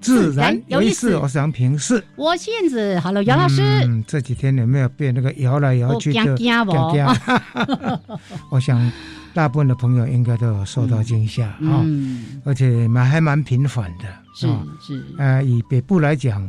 自然有意思。我是杨平视，我是燕子。Hello，杨老师。嗯，这几天有没有被那个摇来摇去的？我想大部分的朋友应该都有受到惊吓啊，而且蛮还蛮频繁的。是是。呃，以北部来讲，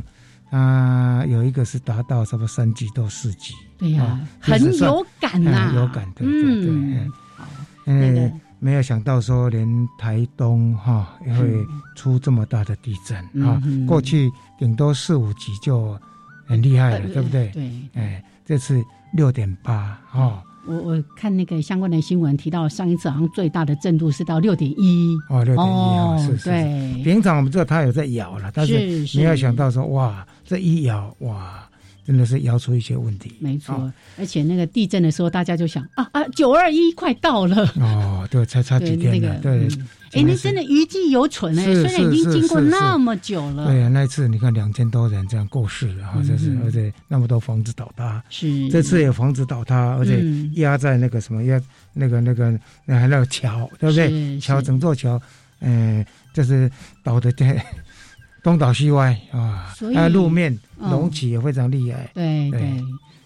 啊，有一个是达到什么三级到四级。对呀，很有感呐，有感对对对。好，嗯。没有想到说连台东哈也会出这么大的地震啊！过去顶多四五级就很厉害了，对不对？对，哎，这次六点八哈。我我看那个相关的新闻提到，上一次好像最大的震度是到六点一哦，六点一啊，是是。平常我们知道它有在摇了，但是没有想到说哇，这一摇哇。真的是摇出一些问题，没错。而且那个地震的时候，大家就想啊啊，九二一快到了哦，对，才差几天了，对。哎，那真的余悸犹存哎，虽然已经经过那么久了。对啊，那一次你看两千多人这样过世了，哈，这是而且那么多房子倒塌，是这次有房子倒塌，而且压在那个什么压那个那个那那个桥，对不对？桥整座桥，嗯，就是倒的对。东倒西歪啊，啊，路面隆起也非常厉害。对对，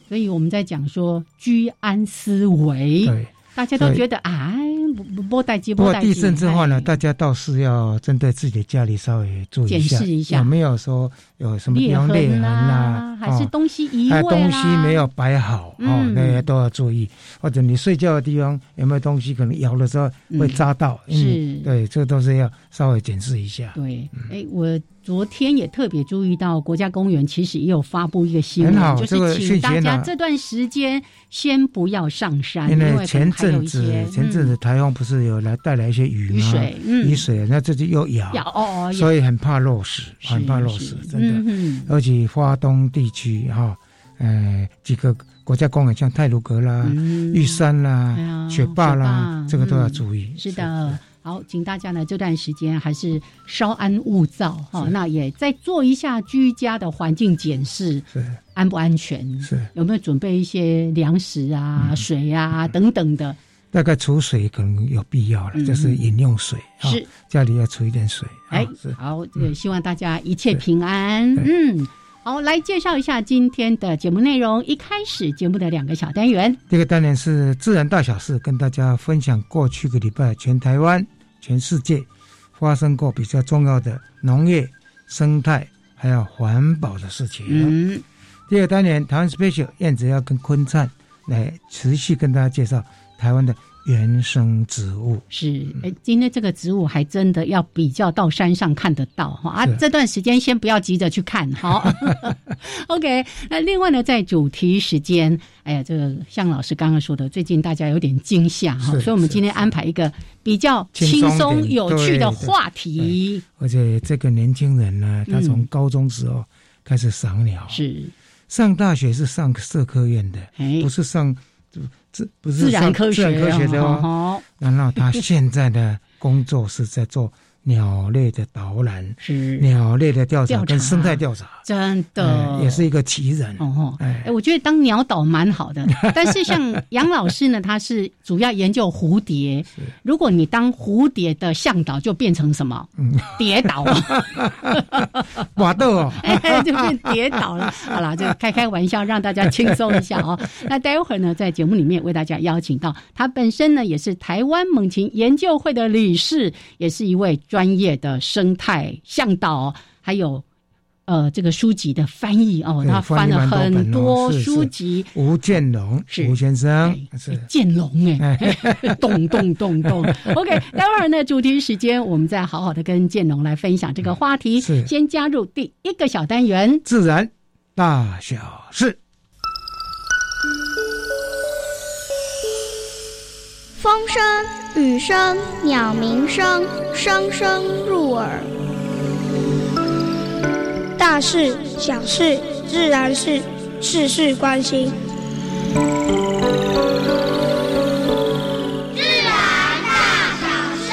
所以我们在讲说居安思危，对，大家都觉得啊。不不不带机，不过地震之后呢，大家倒是要针对自己的家里稍微注意一下，有没有说有什么地方裂痕啊，还是东西移位东西没有摆好哦，那些都要注意。或者你睡觉的地方有没有东西可能摇的时候会扎到？是，对，这都是要稍微检视一下。对，哎，我昨天也特别注意到国家公园其实也有发布一个新闻，就是请大家这段时间先不要上山，因为前阵子前阵子台。不是有来带来一些雨吗？雨水，雨水那这就又咬，哦，所以很怕落石，很怕落石，真的。而且华东地区哈，呃，几个国家公园像泰鲁阁啦、玉山啦、雪霸啦，这个都要注意。是的，好，请大家呢这段时间还是稍安勿躁哈，那也再做一下居家的环境检视，是。安不安全？是。有没有准备一些粮食啊、水啊等等的？大概储水可能有必要了，就是饮用水，是。家里要储一点水。哎，好，这个希望大家一切平安。嗯，好，来介绍一下今天的节目内容。一开始节目的两个小单元，第一个单元是自然大小事，跟大家分享过去个礼拜全台湾、全世界发生过比较重要的农业、生态还有环保的事情。嗯，第二个单元台湾 special 燕子要跟坤灿来持续跟大家介绍。台湾的原生植物是，哎，今天这个植物还真的要比较到山上看得到哈啊！这段时间先不要急着去看，好。OK，那另外呢，在主题时间，哎呀，这个向老师刚刚说的，最近大家有点惊吓哈，所以我们今天安排一个比较轻松有趣的话题。而且这个年轻人呢，他从高中时候开始赏鸟，是上大学是上社科院的，不是上。这不是自然科学的哦，然后他现在的工作是在做。鸟类的导览是鸟类的调查跟生态调查，真的也是一个奇人哦。哎，我觉得当鸟导蛮好的，但是像杨老师呢，他是主要研究蝴蝶。如果你当蝴蝶的向导，就变成什么？跌倒，瓦豆哦，就变跌倒了。好了，就开开玩笑，让大家轻松一下哦。那待会儿呢，在节目里面为大家邀请到他本身呢，也是台湾猛禽研究会的理事，也是一位。专业的生态向导，还有呃这个书籍的翻译哦，他翻了很多书籍。吴建龙是吴先生，是建龙哎，咚咚咚咚。OK，待会儿呢，主题时间，我们再好好的跟建龙来分享这个话题。先加入第一个小单元，自然大小事。风声、雨声、鸟鸣声，声声入耳。大事、小事、自然事，事事关心。自然大小事。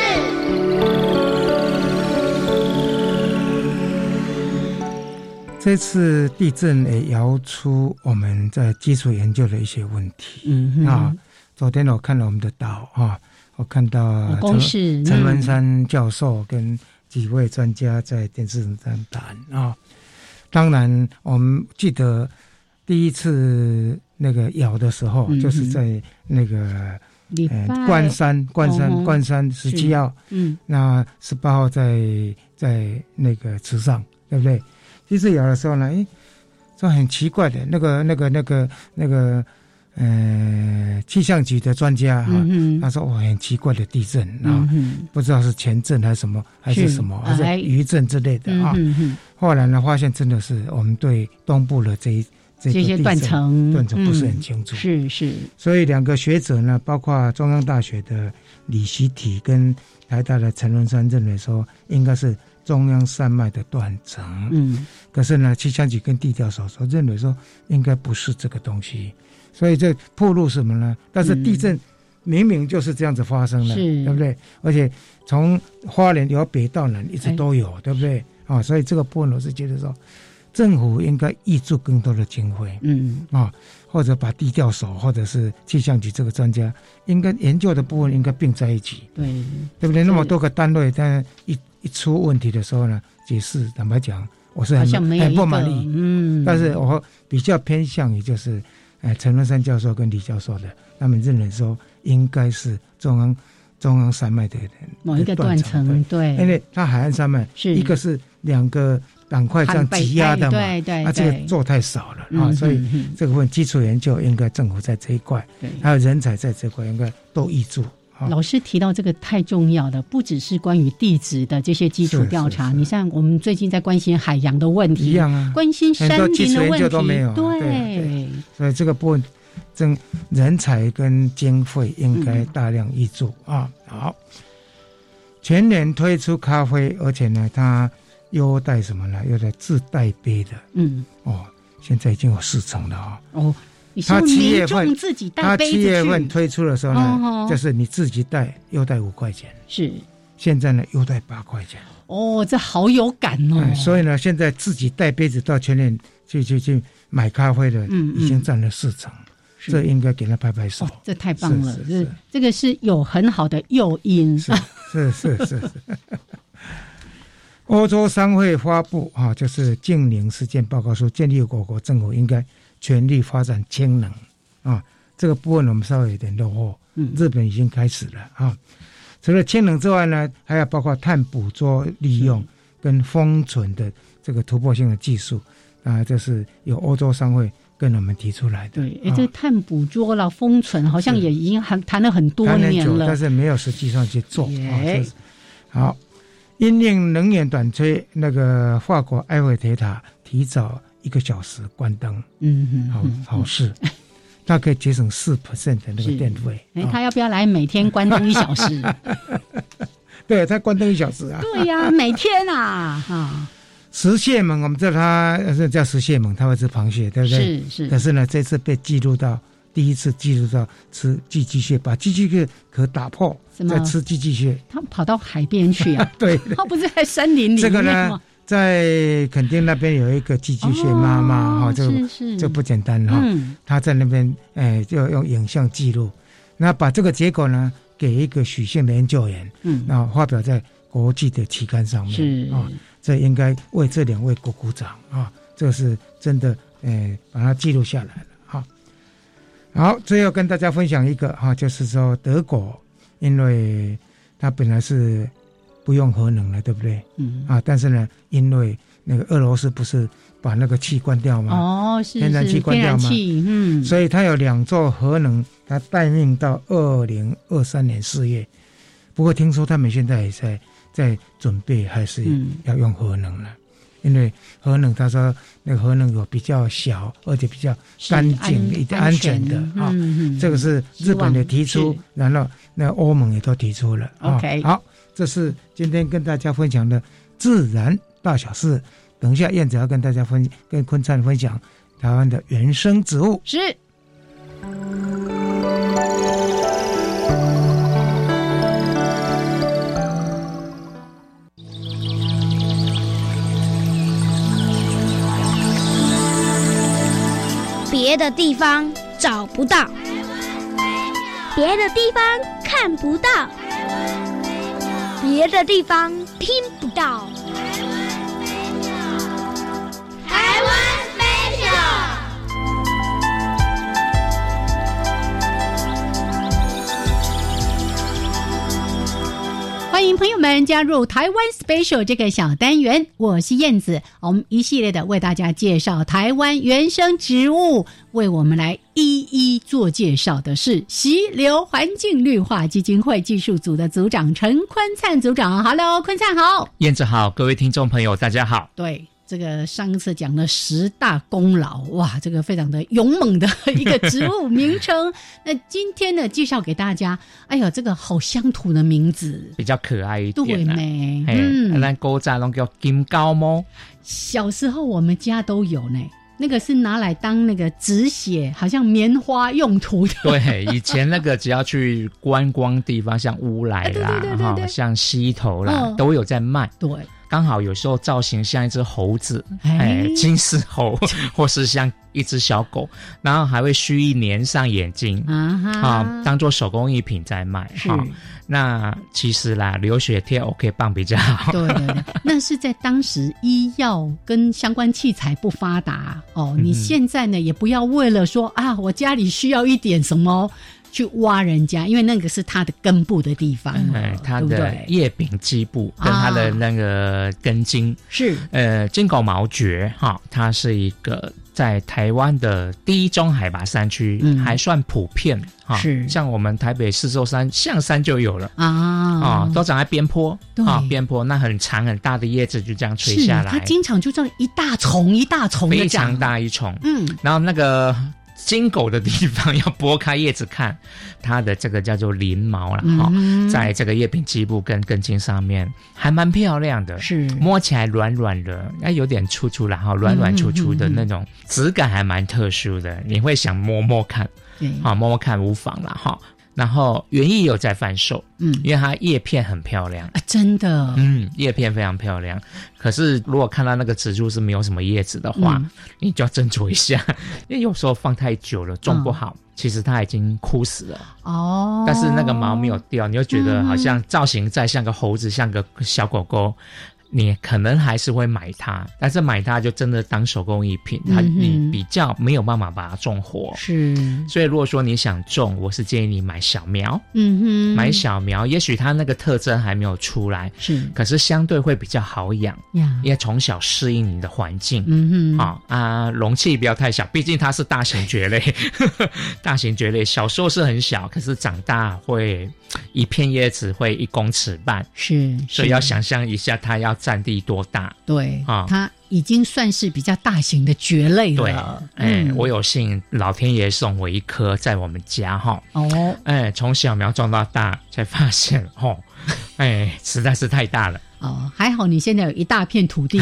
这次地震也摇出我们在基础研究的一些问题。嗯啊。昨天我看了我们的岛啊，我看到陈陈文山教授跟几位专家在电视上谈啊。当然，我们记得第一次那个咬的时候，就是在那个关山关山关山十七号，嗯，那十八号在在那个池上，对不对？第一次咬的时候呢，哎，这很奇怪的，那个那个那个那个。呃，气象局的专家哈，他说：“我很奇怪的地震啊，不知道是前震还是什么，还是什么，还是余震之类的啊。”后来呢，发现真的是我们对东部的这一这些断层断层不是很清楚。是是，所以两个学者呢，包括中央大学的李习体跟台大的陈文山认为说，应该是中央山脉的断层。嗯，可是呢，气象局跟地调所说认为说，应该不是这个东西。所以这破路什么呢？但是地震明明就是这样子发生的，对不对？而且从花莲由北到南一直都有，对不对？啊，所以这个部分我是觉得说，政府应该挹注更多的经费，嗯啊，或者把地调所或者是气象局这个专家，应该研究的部分应该并在一起，对对不对？那么多个单位，但一一出问题的时候呢，解释坦白讲，我是很很不满意，嗯，但是我比较偏向于就是。哎，陈文山教授跟李教授的，他们认为说应该是中央中央山脉的某一个断层，对，因为它海岸山脉是一个是两个板块这样挤压的嘛，对对，啊，这个做太少了啊，所以这部分基础研究应该政府在这一块，还有人才在这块应该都挹注。老师提到这个太重要了，不只是关于地质的这些基础调查，你像我们最近在关心海洋的问题，一样啊，关心山林的问题都没有，对，所以这个部分，真人才跟经费应该大量挹注啊。好，全年推出咖啡，而且呢，它优待什么呢？优待自带杯的，嗯，哦，现在已经有四成了啊。哦。他七月份自己带他七月份推出的时候呢，就是你自己带又带五块钱，是现在呢又带八块钱。哦，这好有感哦。所以呢，现在自己带杯子到全联去去去买咖啡的，嗯，已经占了四成，这应该给他拍拍手。这太棒了，这这个是有很好的诱因。是是是是。欧洲商会发布啊，就是净零事件报告书，建立我国政府应该。全力发展氢能啊，这个部分我们稍微有点落后。嗯，日本已经开始了啊。除了氢能之外呢，还有包括碳捕捉、利用跟封存的这个突破性的技术啊，这是由欧洲商会跟我们提出来的。对，哎，这碳捕捉了、封存，好像也已经很谈了很多年了，但是没有实际上去做啊。好，因应能源短缺，那个法国埃菲铁塔提早。一个小时关灯，嗯，好好事，它可以节省四 percent 的那个电费。哎，他要不要来每天关灯一小时？对，他关灯一小时啊。对呀，每天啊，哈。石蟹猛，我们知道它是叫石蟹猛，它会吃螃蟹，对不对？是是。可是呢，这次被记录到第一次记录到吃寄居蟹，把寄居蟹壳打破，再吃寄居蟹。他跑到海边去啊？对，他不是在森林里这个呢？在垦丁那边有一个寄居蟹妈妈哈，这这不简单哈。他在那边哎，就用影像记录，那把这个结果呢给一个许姓的研究员，嗯，然后发表在国际的期刊上面啊。这应该为这两位鼓鼓掌啊！这是真的，哎，把它记录下来了哈。好，最后跟大家分享一个哈，就是说德国，因为它本来是。不用核能了，对不对？嗯啊，但是呢，因为那个俄罗斯不是把那个气关掉吗？哦，是天然气关掉吗嗯，所以它有两座核能，它待命到二零二三年四月。不过听说他们现在也在在准备，还是嗯要用核能了。因为核能，他说那个核能有比较小，而且比较是干净一点、安全的啊。嗯嗯，这个是日本的提出，然后那欧盟也都提出了。啊 OK 好，这是今天跟大家分享的自然大小事。等一下，燕子要跟大家分跟坤灿分享台湾的原生植物。是。别的地方找不到，别的地方看不到，别的地方听不到。台湾欢迎朋友们加入台湾 Special 这个小单元，我是燕子。我们一系列的为大家介绍台湾原生植物，为我们来一一做介绍的是溪流环境绿化基金会技术组的组长陈坤灿组长。Hello，坤灿好。燕子好，各位听众朋友，大家好。对，这个上次讲的十大功劳，哇，这个非常的勇猛的一个植物名称。那今天呢，介绍给大家，哎呀，这个好乡土的名字，比较可爱一对点啦、呢，嘿，嗯，那古早拢叫金高猫，小时候我们家都有呢，那个是拿来当那个止血，好像棉花用途的。对，以前那个只要去观光地方，像乌来啊对啦，对 对对。对像溪头啦，嗯。都有在卖。对，刚好有时候造型像一只猴子，哎哎，金丝猴，或是像一只小狗，然后还会蓄意粘上眼睛。啊哈，啊，当做手工艺品在卖是，哈。那其实啦，流血贴 OK 棒比较好。对对对，那是在当时医药跟相关器材不发达哦。嗯你现在呢，也不要为了说啊，我家里需要一点什么。去挖人家，因为那个是它的根部的地方。了，哎，它的？叶柄基部跟它的那个根茎，是。呃，金狗毛蕨哈，它是一个在台湾的第一中海拔山区，嗯。还算普遍哈。是。像我们台北四座山象山就有了。啊。啊、都长在边坡对。啊，边坡那很长很大的叶子就这样垂下来，它经常就这样一大丛一大丛的非常，大一丛。嗯，然后那个金狗的地方要拨开叶子看，它的这个叫做鳞毛了哈、嗯在这个叶柄基部跟根茎上面还蛮漂亮的，是。摸起来软软的，哎，有点粗粗然后软软粗粗的嗯嗯嗯。那种质感还蛮特殊的，你会想摸摸看，对，啊，摸摸看无妨了哈。然后园艺有在贩售，嗯因为它叶片很漂亮。啊，真的，嗯，叶片非常漂亮。可是如果看到那个植株是没有什么叶子的话，嗯你就要斟酌一下，因为有时候放太久了种不好，其实它已经枯死了。哦，但是那个毛没有掉，你就觉得嗯好像造型再像个猴子，像个小狗狗。你可能还是会买它，但是买它就真的当手工艺品，它你比较没有办法把它种活。是，所以如果说你想种，我是建议你买小苗，嗯哼，买小苗，也许它那个特征还没有出来，是。可是相对会比较好养，呀，因为从小适应你的环境。嗯哼，啊啊，容器不要太小，毕竟它是大型蕨类。大型蕨类小时候是很小，可是长大会一片叶子会一公尺半，是，是。所以要想象一下它要占地多大。对啊它已经算是比较大型的蕨类对了，，哎、嗯我有幸老天爷送我一颗在我们家哈，哦，哎，从小苗种到大，才发现哦，哎，实在是太大了。哦，还好你现在有一大片土地，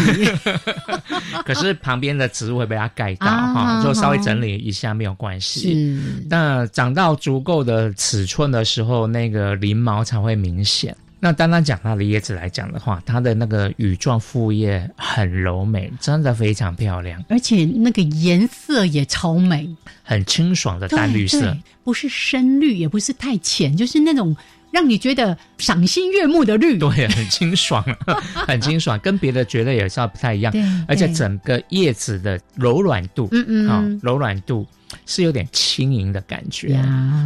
可是旁边的植物会被它盖到啊哈，就稍微整理一下没有关系。是，那长到足够的尺寸的时候，那个鳞毛才会明显。那单单讲它的叶子来讲的话，它的那个羽状复叶很柔美，真的非常漂亮，而且那个颜色也超美，很清爽的淡绿色。不是深绿，也不是太浅，就是那种让你觉得赏心悦目的绿。对，很清爽，很清爽，跟别的蕨类也稍微不太一样，而且整个叶子的柔软度，嗯嗯啊、柔软度是有点轻盈的感觉。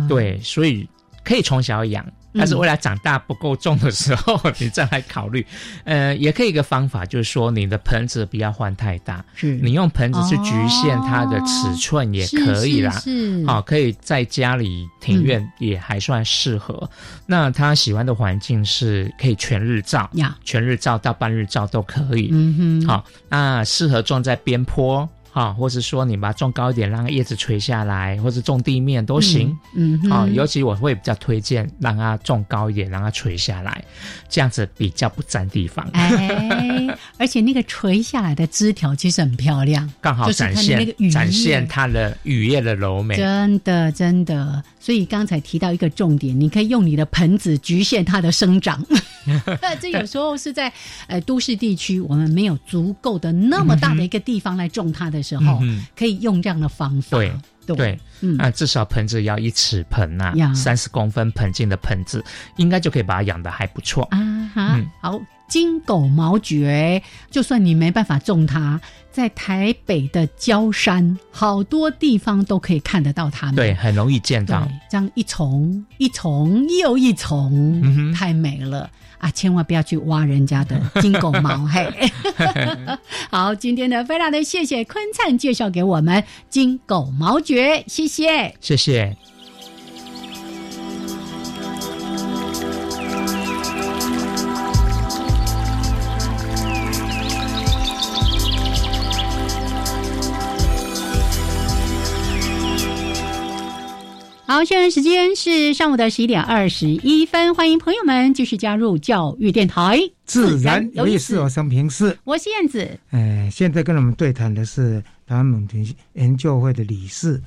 对，所以可以从小养，但是未来长大不够重的时候，你再来考虑。呃，也可以一个方法，就是说你的盆子不要换太大，是你用盆子去局限它的尺寸也可以啦。是，好，可以在家里庭院也还算适合。那他喜欢的环境是可以全日照，全日照到半日照都可以。嗯哼，好，那适合种在边坡。好，或是说你把它种高一点，让叶子垂下来，或是种地面都行。嗯，好，尤其我会比较推荐让它种高一点，让它垂下来，这样子比较不占地方。哎，而且那个垂下来的枝条其实很漂亮，刚好展现展现它的雨叶的柔美。真的，真的。所以刚才提到一个重点，你可以用你的盆子局限它的生长。这有时候是在呃都市地区，我们没有足够的那么大的一个地方来种它的时候，可以用这样的方法。对对，嗯，那至少盆子要一尺盆呐，三十公分盆径的盆子，应该就可以把它养的还不错啊。哈，好。金狗毛蕨，就算你没办法种它，在台北的郊山，好多地方都可以看得到它们。对，很容易见到。这样一丛一丛又一丛，太美了啊！千万不要去挖人家的 金狗毛。嘿，好，今天呢，非常的谢谢坤灿介绍给我们金狗毛蕨，谢谢，谢谢。好，现在时间是上午的十一点二十一分，欢迎朋友们继续加入教育电台，自然有意思，我生平是，我是燕子。哎，现在跟我们对谈的是台湾蒙田研究会的理事。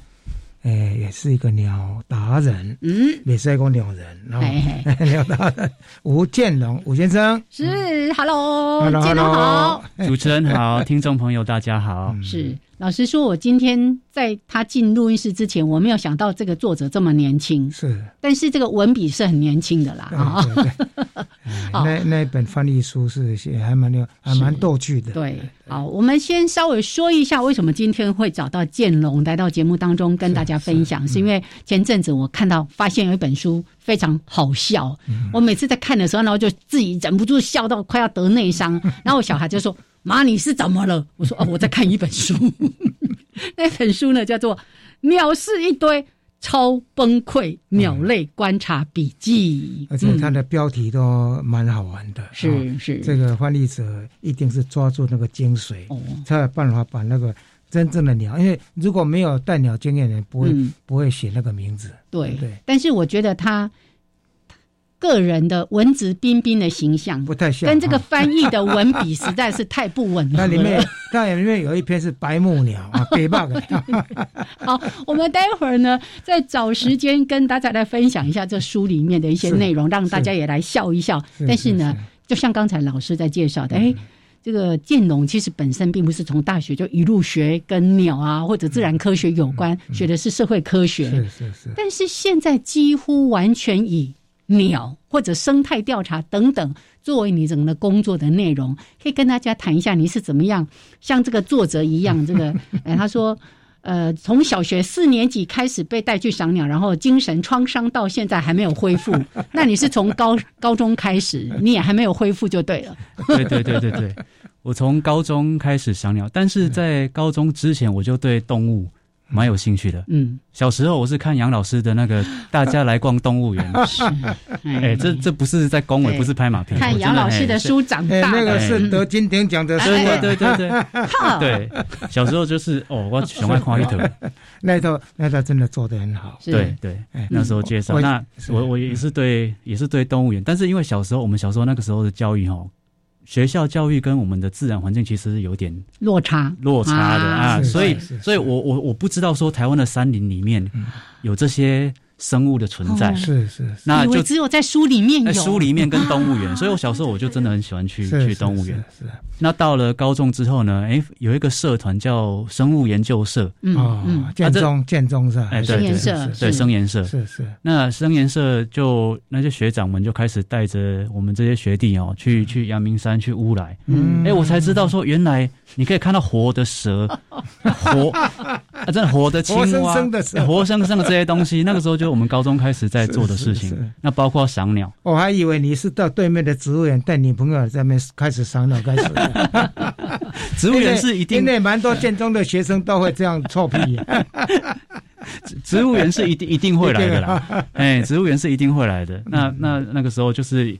哎，也是一个鸟达人，嗯，也是一个鸟人，然后 鸟达人吴建龙吴先生。是，Hello，建龙好，主持人好，听众朋友大家好，是。老实说，我今天在他进录音室之前，我没有想到这个作者这么年轻。是，但是这个文笔是很年轻的啦。啊，那那本翻译书是写还蛮有，还蛮逗趣的。对，好，我们先稍微说一下为什么今天会找到建龙来到节目当中跟大家分享，是因为前阵子我看到发现有一本书非常好笑，我每次在看的时候，然后就自己忍不住笑到快要得内伤，然后我小孩就说。妈，你是怎么了？我说哦，我在看一本书，那本书呢叫做《鸟是一堆超崩溃鸟类观察笔记》，而且它的标题都蛮好玩的。是是，这个翻译者一定是抓住那个精髓，才有办法把那个真正的鸟，因为如果没有带鸟经验的人，不会不会写那个名字。对对，但是我觉得他。个人的文质彬彬的形象不太像，跟这个翻译的文笔实在是太不吻合。那里面，那里面有一篇是白木鸟啊。好，我们待会儿呢，再找时间跟大家来分享一下这书里面的一些内容，让大家也来笑一笑。但是呢，就像刚才老师在介绍的，哎，这个建龙其实本身并不是从大学就一路学跟鸟啊或者自然科学有关，学的是社会科学。是是是。但是现在几乎完全以鸟或者生态调查等等，作为你整个工作的内容，可以跟大家谈一下你是怎么样像这个作者一样，这个哎，他说，呃，从小学四年级开始被带去赏鸟，然后精神创伤到现在还没有恢复。那你是从高高中开始，你也还没有恢复就对了。对对对对对，我从高中开始赏鸟，但是在高中之前我就对动物。蛮有兴趣的，嗯，小时候我是看杨老师的那个《大家来逛动物园》，是，哎，这这不是在恭维，不是拍马屁，看杨老师的书长大，那个是得金鼎奖的书，对对对对。对，小时候就是哦，我喜欢看一头，那套那套真的做的很好，对对，那时候介绍，那我我也是对也是对动物园，但是因为小时候我们小时候那个时候的教育哈。学校教育跟我们的自然环境其实是有点落差，落差的啊，所以，所以我我我不知道说台湾的山林里面有这些。生物的存在。是是，那就只有在书里面有。书里面跟动物园，所以我小时候我就真的很喜欢去去动物园。是，那到了高中之后呢？哎，有一个社团叫生物研究社，嗯，建中建中是吧？哎，对对对，对生研社。是是。那生研社。就那些学长们就开始带着我们这些学弟哦，去去阳明山去乌来，嗯，哎，我才知道说原来你可以看到活的蛇，活啊，真的活的青蛙，活生生的这些东西，那个时候就。就我们高中开始在做的事情。那包括赏鸟，我还以为你是到对面的植物园带女朋友在那边开始赏鸟开始。植物园是一定，因为蛮多建中的学生都会这样臭屁。植物园是一定一定会来的啦，哎，植物园是一定会来的。那那那个时候就是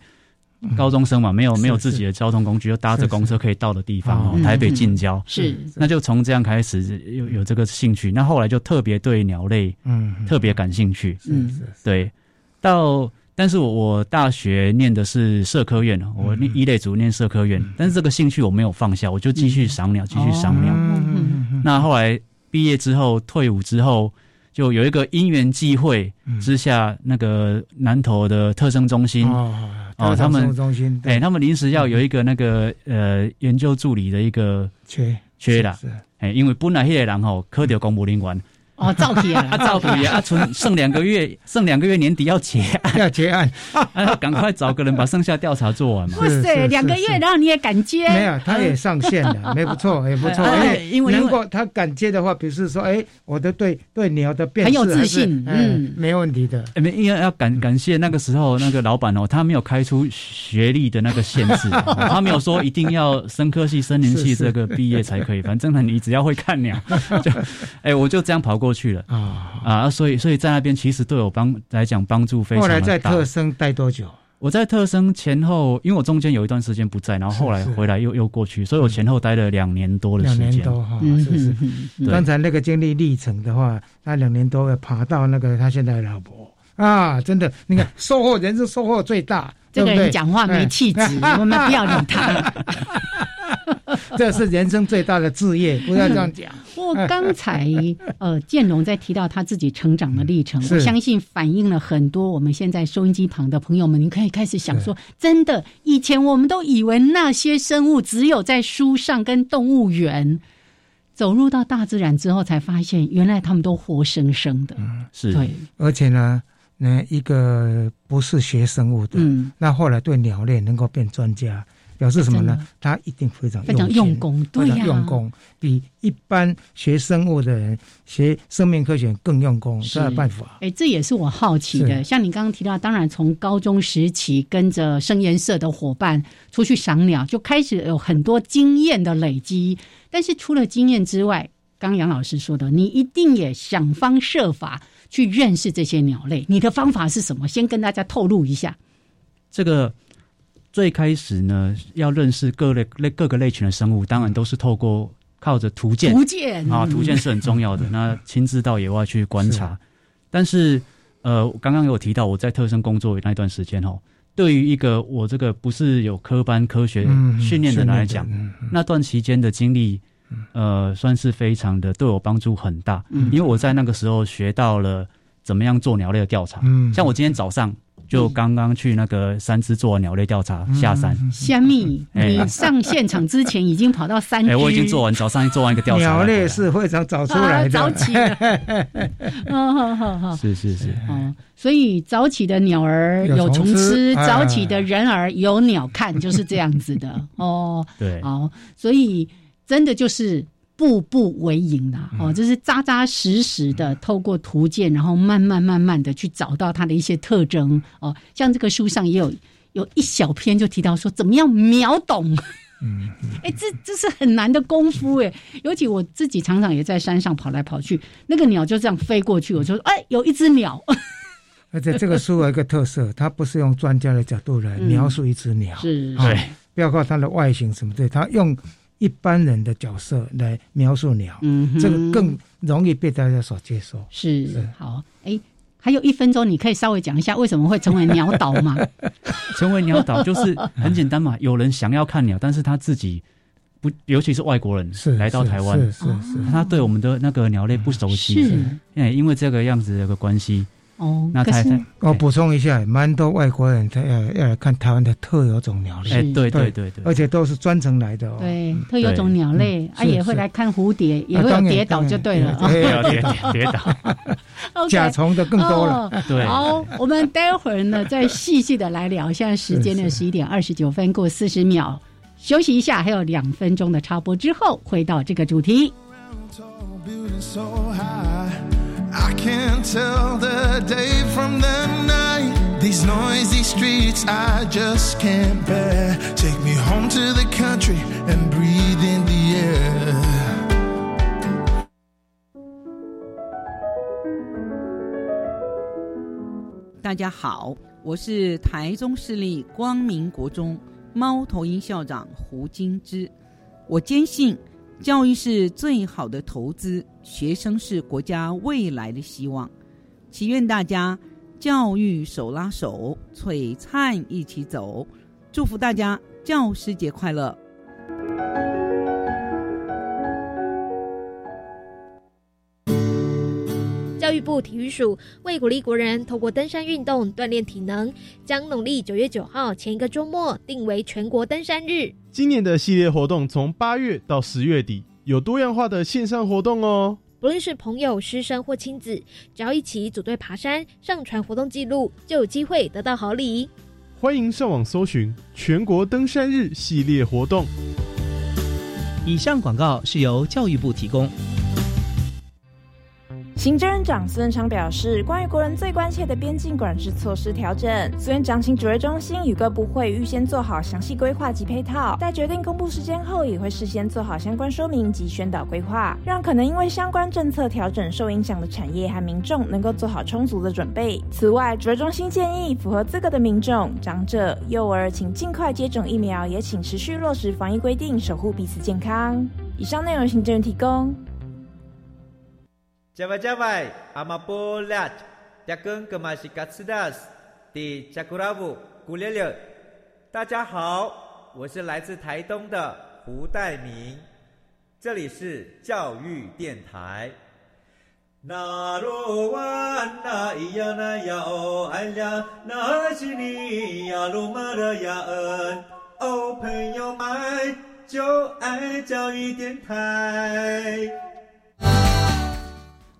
高中生嘛，没有没有自己的交通工具，就搭着公车可以到的地方，台北近郊。是。那就从这样开始有有这个兴趣，那后来就特别对鸟类嗯特别感兴趣，嗯。对。到但是我我大学念的是社科院，我一类组念社科院，但是这个兴趣我没有放下，我就继续赏鸟，继续赏鸟。那后来毕业之后，退伍之后。就有一个因缘际会之下，那个南投的特生中心哦，他们哎，他们临时要有一个那个呃研究助理的一个缺缺啦，哎，因为本来迄个人吼科着公务人员。哦，照皮啊，他造皮啊，存剩两个月，剩两个月年底要结案，要结案，啊，赶快找个人把剩下调查做完嘛。哇塞，两个月，然后你也敢接？没有，他也上线了，没不错，也不错。因为如果他敢接的话，比如说，哎，我的对对鸟的辨识很有自信，嗯，没问题的。没，因为要感感谢那个时候那个老板哦，他没有开出学历的那个限制，他没有说一定要生科系、森林系这个毕业才可以，反正呢，你只要会看鸟，就，哎，我就这样跑过去了啊。啊，所以所以在那边其实对我帮来讲帮助非常大。后来在特生待多久？我在特生前后，因为我中间有一段时间不在，然后后来回来又又过去，所以我前后待了两年多的时间。两年多哈，是是。刚才那个经历历程的话，他两年多要爬到那个他现在的老婆啊，真的，你看收获人生收获最大。这个人讲话没气质，我们不要理他。这是人生最大的志业，不要这样讲。不过刚才呃，建龙在提到他自己成长的历程，我相信反映了很多我们现在收音机旁的朋友们。你可以开始想说，真的，以前我们都以为那些生物只有在书上跟动物园，走入到大自然之后，才发现原来他们都活生生的。嗯，是对，而且呢。那一个不是学生物的，那后来对鸟类能够变专家，表示什么呢？他一定非常非常用功，对呀，用功比一般学生物的人学生命科学更用功，是办法。哎，这也是我好奇的。像你刚刚提到，当然从高中时期跟着生颜社的伙伴出去赏鸟，就开始有很多经验的累积。但是除了经验之外，刚杨老师说的，你一定也想方设法。去认识这些鸟类，你的方法是什么？先跟大家透露一下。这个最开始呢，要认识各类类各个类群的生物，当然都是透过靠着图鉴。图鉴啊，图鉴是很重要的。那亲自到野外去观察，但是呃，刚刚有提到我在特生工作那段时间哦，对于一个我这个不是有科班科学训练的人来讲，那段期间的经历。呃，算是非常的对我帮助很大，因为我在那个时候学到了怎么样做鸟类的调查。嗯，像我今天早上就刚刚去那个三支做鸟类调查，下山。虾米，你上现场之前已经跑到山哎，我已经做完，早上做完一个调查。鸟类是非常早出来的，早起。哦，好好好，是是是。哦，所以早起的鸟儿有虫吃，早起的人儿有鸟看，就是这样子的。哦，对，好，所以。真的就是步步为营啦，哦，就是扎扎实实的透过图鉴，然后慢慢慢慢的去找到它的一些特征哦。像这个书上也有有一小篇就提到说，怎么样秒懂？嗯，哎，这这是很难的功夫哎。尤其我自己常常也在山上跑来跑去，那个鸟就这样飞过去，我就说，哎，有一只鸟。而且这个书有一个特色，它不是用专家的角度来描述一只鸟，是，对，不要靠它的外形什么的，它用。一般人的角色来描述鸟，嗯，这个更容易被大家所接受。是好，哎，还有一分钟，你可以稍微讲一下为什么会成为鸟岛吗？成为鸟岛就是很简单嘛，有人想要看鸟，但是他自己不，尤其是外国人是来到台湾，是是是，他对我们的那个鸟类不熟悉，是，哎，因为这个样子的关系。哦，那他我补充一下，蛮多外国人他要要来看台湾的特有种鸟类，哎，对对对对，而且都是专程来的哦。对，特有种鸟类啊，也会来看蝴蝶，也会有跌倒就对了，对，跌 跌倒，甲虫的更多了。对，好，我们待会儿呢再细细的来聊。现在时间呢十一点二十九分过四十秒，休息一下，还有两分钟的插播之后，回到这个主题。I can't tell the day from the night. These noisy streets I just can't bear. Take me home to the country and breathe in the air. 大家好，我是台中市立光明国中猫头鹰校长胡金枝。我坚信，教育是最好的投资，学生是国家未来的希望。祈愿大家教育手拉手，璀璨一起走。祝福大家教师节快乐！育部体育署为鼓励国人透过登山运动锻炼体能，将农历九月九号前一个周末定为全国登山日。今年的系列活动从八月到十月底，有多样化的线上活动哦。不论是朋友、师生或亲子，只要一起组队爬山，上传活动记录，就有机会得到好礼。欢迎上网搜寻全国登山日系列活动。以上广告是由教育部提供。行政长孙昌表示，关于国人最关切的边境管制措施调整，苏院长请指挥中心与各部会预先做好详细规划及配套，在决定公布时间后，也会事先做好相关说明及宣导规划，让可能因为相关政策调整受影响的产业和民众能够做好充足的准备。此外，指挥中心建议，符合资格的民众、长者、幼儿，请尽快接种疫苗，也请持续落实防疫规定，守护彼此健康。以上内容，行政提供。Java Java, Amapolat, Jakun Kemasikatsidas, di Jakuravu, Gulele。大家好，我是来自台东的胡代明，这里是教育电台。那罗哇那咿呀那呀哦哎呀，那是你呀鲁玛的呀恩哦，朋友们就爱教育电台。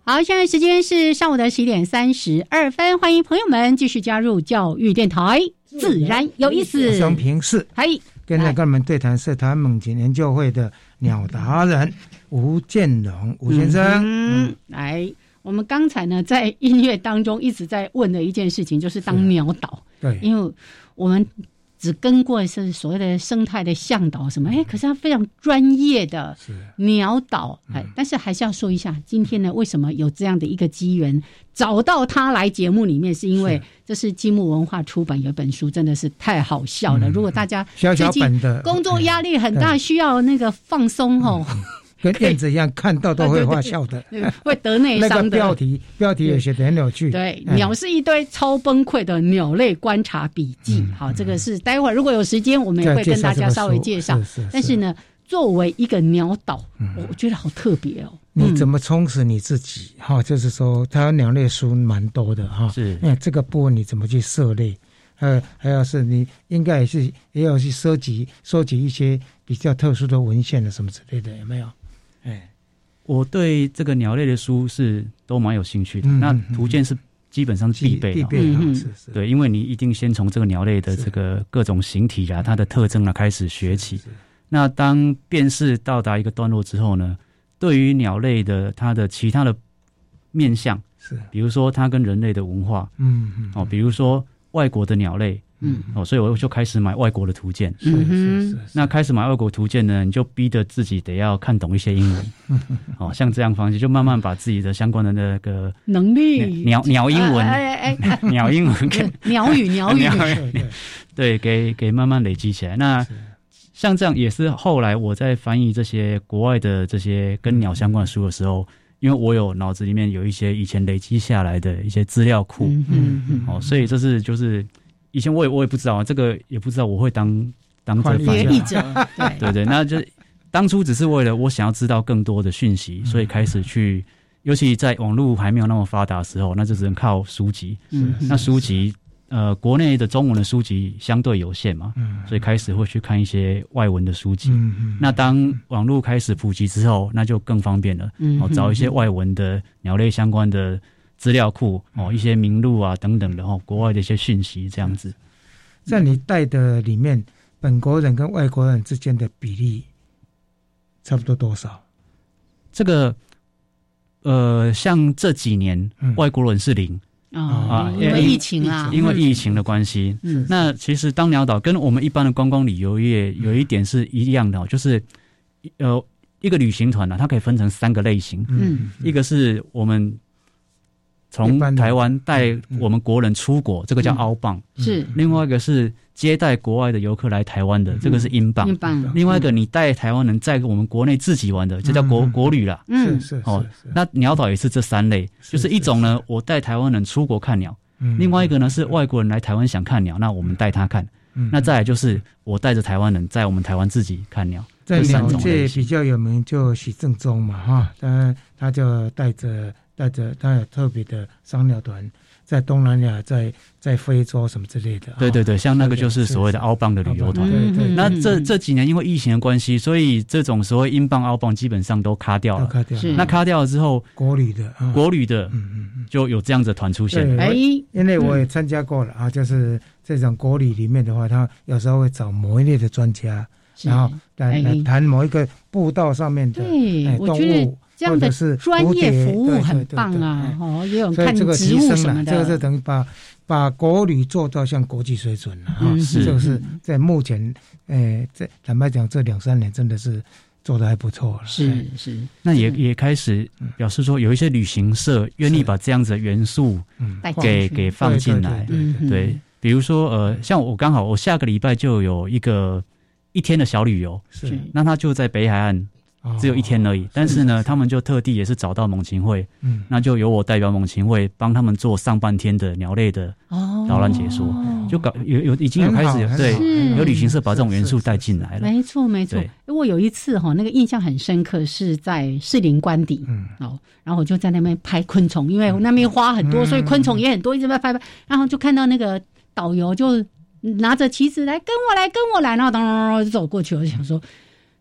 好，现在时间是上午的十一点三十二分，欢迎朋友们继续加入教育电台，自然有意思。张平是，嗨，跟在跟我们对谈是台湾猛禽研究会的鸟达人吴建龙吴先生。嗯，来，我们刚才呢在音乐当中一直在问的一件事情，就是当鸟导，对，因为我们。只跟过是所谓的生态的向导什么？哎，可是他非常专业的鸟导，哎，但是还是要说一下，今天呢，为什么有这样的一个机缘找到他来节目里面，是因为这是积木文化出版有一本书，真的是太好笑了。如果大家最近工作压力很大，需要那个放松哦。跟燕子一样，看到都会发笑的，会得内伤的。标题标题有些很有趣。对，鸟是一堆超崩溃的鸟类观察笔记。好，这个是待会儿如果有时间，我们也会跟大家稍微介绍。但是呢，作为一个鸟岛，我觉得好特别哦。你怎么充实你自己？哈，就是说，它鸟类书蛮多的哈。是，那这个部分你怎么去涉猎？呃，还有是你应该也是也要去收集收集一些比较特殊的文献的什么之类的，有没有？哎，我对这个鸟类的书是都蛮有兴趣的。那图鉴是基本上是必备的，是是。对，因为你一定先从这个鸟类的这个各种形体啊、它的特征啊开始学起。那当辨识到达一个段落之后呢，对于鸟类的它的其他的面相，是，比如说它跟人类的文化，嗯嗯，哦，比如说外国的鸟类。嗯哦，所以我就开始买外国的图鉴。是是是。那开始买外国图鉴呢，你就逼着自己得要看懂一些英文。哦，像这样方式，就慢慢把自己的相关的那个能力，鸟鸟英文，哎哎，鸟英文，鸟语 鸟语，对，给给慢慢累积起来。那像这样也是后来我在翻译这些国外的这些跟鸟相关的书的时候，因为我有脑子里面有一些以前累积下来的一些资料库。嗯嗯。哦，所以这是就是。以前我也我也不知道啊，这个也不知道我会当当这翻译者，对。对，那就当初只是为了我想要知道更多的讯息，所以开始去，尤其在网络还没有那么发达的时候，那就只能靠书籍。嗯，那书籍呃，国内的中文的书籍相对有限嘛，嗯，所以开始会去看一些外文的书籍。嗯嗯，那当网络开始普及之后，那就更方便了，嗯，找一些外文的鸟类相关的。资料库哦，一些名录啊等等的哦，国外的一些讯息这样子，在你带的里面，本国人跟外国人之间的比例差不多多少？这个呃，像这几年外国人是零，啊，因为疫情啊，因为疫情的关系。嗯，那其实当鸟岛跟我们一般的观光旅游业有一点是一样的，就是呃，一个旅行团呢，它可以分成三个类型。嗯，一个是我们。从台湾带我们国人出国，这个叫澳棒；是另外一个是接待国外的游客来台湾的，这个是英镑。另外一个你带台湾人在我们国内自己玩的，这叫国国旅了。嗯，是哦。那鸟岛也是这三类，就是一种呢，我带台湾人出国看鸟；另外一个呢是外国人来台湾想看鸟，那我们带他看。那再来就是我带着台湾人在我们台湾自己看鸟。在鸟界比较有名就许正宗嘛，哈，他他就带着。带着他有特别的商鸟团，在东南亚，在在非洲什么之类的。对对对，像那个就是所谓的澳邦的旅游团。对对。那这这几年因为疫情的关系，所以这种所谓英镑、澳邦基本上都卡掉了。卡掉。那卡掉了之后，国旅的，国旅的，嗯嗯，就有这样子团出现。哎，因为我也参加过了啊，就是这种国旅里面的话，他有时候会找某一类的专家，然后来来谈某一个步道上面的动物。这样的专业服务很棒啊！哦，也有看植物什么的。这个是等于把把国旅做到像国际水准了啊！是，就是在目前，诶，在坦白讲，这两三年真的是做的还不错了。是是，那也也开始表示说，有一些旅行社愿意把这样子的元素给给放进来。对，比如说呃，像我刚好我下个礼拜就有一个一天的小旅游，是，那他就在北海岸。只有一天而已，但是呢，他们就特地也是找到猛禽会，嗯，那就由我代表猛禽会帮他们做上半天的鸟类的导览解说，就搞有有已经有开始对有旅行社把这种元素带进来了，没错没错。我有一次哈，那个印象很深刻，是在士林官邸，嗯，哦，然后我就在那边拍昆虫，因为那边花很多，所以昆虫也很多，一直在拍拍，然后就看到那个导游就拿着旗子来跟我来跟我来，然后当当就走过去，我就想说，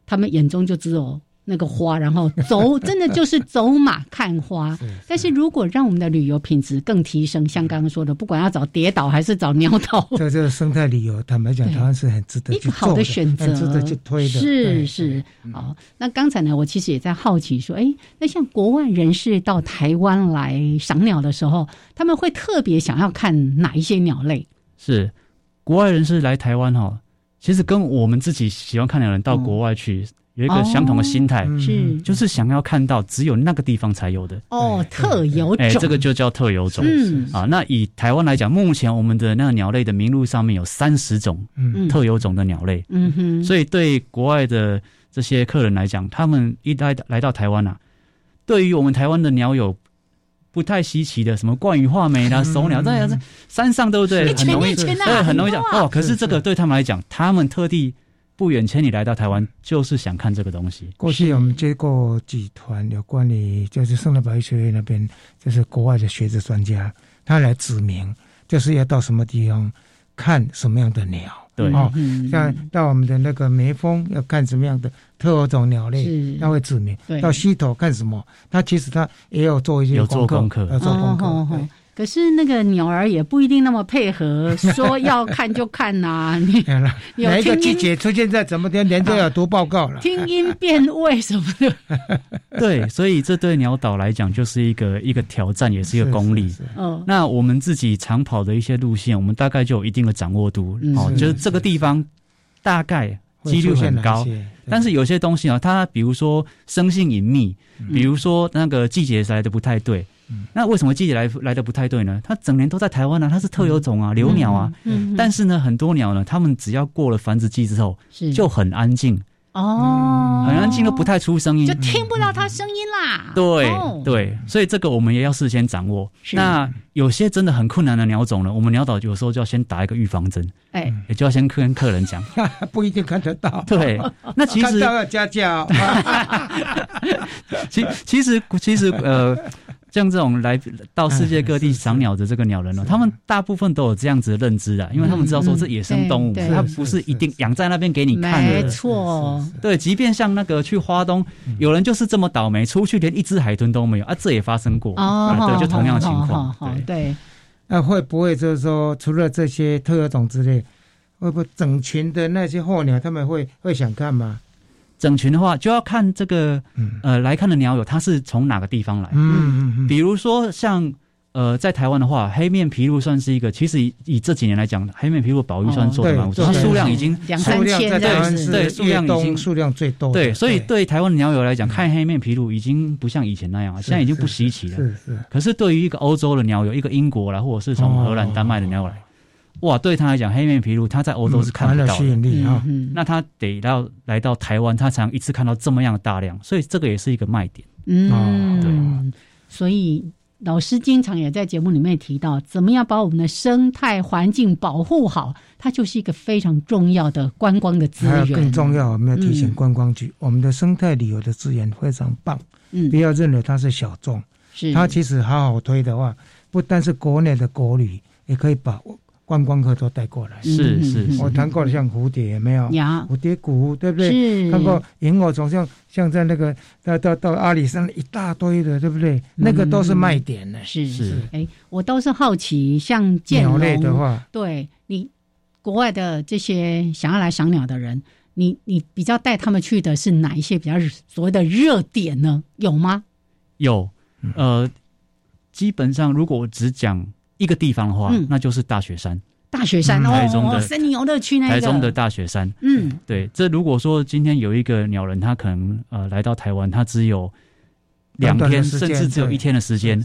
他们眼中就只有。那个花，然后走，真的就是走马看花。但是如果让我们的旅游品质更提升，像刚刚说的，不管要找跌倒还是找鸟岛，在这个生态旅游，坦白讲，台湾是很值得一个好的选择，值得去推的。是是，好。那刚才呢，我其实也在好奇说，哎，那像国外人士到台湾来赏鸟的时候，他们会特别想要看哪一些鸟类？是国外人士来台湾哈，其实跟我们自己喜欢看鸟人到国外去。有一个相同的心态，是就是想要看到只有那个地方才有的哦，特有种，哎，这个就叫特有种。嗯啊，那以台湾来讲，目前我们的那个鸟类的名录上面有三十种特有种的鸟类。嗯哼，所以对国外的这些客人来讲，他们一来来到台湾啊，对于我们台湾的鸟友不太稀奇的，什么冠羽画眉啦、手鸟，这样子山上对不对？很容易，对，很容易讲哦。可是这个对他们来讲，他们特地。不远千里来到台湾，就是想看这个东西。过去我们接过几团有关于，就是圣乐保育学院那边，就是国外的学者专家，他来指明，就是要到什么地方看什么样的鸟。对哦，像到我们的那个眉峰要看什么样的特种鸟类，他会指明。到溪头看什么，他其实他也有做一些功课，要做功课。可是那个鸟儿也不一定那么配合，说要看就看呐。你哪一个季节出现在怎么天，连都要读报告了。听音辨位什么的。对，所以这对鸟岛来讲就是一个一个挑战，也是一个功力。嗯，那我们自己长跑的一些路线，我们大概就有一定的掌握度。哦，就是这个地方大概几率很高，但是有些东西啊，它比如说生性隐秘，比如说那个季节来的不太对。那为什么季节来来的不太对呢？它整年都在台湾呢，它是特有种啊，留鸟啊。嗯，但是呢，很多鸟呢，它们只要过了繁殖季之后，就很安静。哦，很安静，都不太出声音，就听不到它声音啦。对对，所以这个我们也要事先掌握。那有些真的很困难的鸟种呢，我们鸟岛有时候就要先打一个预防针。哎，也就要先跟客人讲，不一定看得到。对，那其实要加价。其其实其实呃。像这种来到世界各地赏鸟的这个鸟人呢，他们大部分都有这样子的认知啊，因为他们知道说这野生动物，它不是一定养在那边给你看的。没错，对，即便像那个去花东，有人就是这么倒霉，出去连一只海豚都没有啊，这也发生过。哦，对，就同样情况。对，那会不会就是说，除了这些特有种之类，会不会整群的那些候鸟，他们会会想看吗？整群的话，就要看这个呃来看的鸟友它是从哪个地方来。嗯嗯嗯。比如说像呃，在台湾的话，黑面琵鹭算是一个，其实以以这几年来讲，黑面琵鹭保育算做的蛮不错，它数量已经两三千，对对，数量已经数量最多。对，所以对台湾的鸟友来讲，看黑面琵鹭已经不像以前那样了，现在已经不稀奇了。是是。可是对于一个欧洲的鸟友，一个英国来，或者是从荷兰、丹麦的鸟友来，哇，对他来讲，黑面琵鹭他在欧洲是看不到的啊。那他得到来到台湾，他才能一次看到这么样的大量，所以这个也是一个卖点。嗯，对，所以。老师经常也在节目里面提到，怎么样把我们的生态环境保护好，它就是一个非常重要的观光的资源。更重要，我们要提醒观光局，我们的生态旅游的资源非常棒。嗯，不要认为它是小众，是它其实好好推的话，不但是国内的国旅，也可以把。观光客都带过来，是是，我谈过像蝴蝶，没有？蝴蝶谷，对不对？是。看过萤火虫，像像在那个到到到阿里山一大堆的，对不对？那个都是卖点呢。是是。哎，我倒是好奇，像鸟类的话，对你国外的这些想要来赏鸟的人，你你比较带他们去的是哪一些比较所谓的热点呢？有吗？有，呃，基本上如果我只讲。一个地方的话，那就是大雪山。大雪山，台中的森林游乐区那个。台中的大雪山，嗯，对。这如果说今天有一个鸟人，他可能呃来到台湾，他只有两天，甚至只有一天的时间，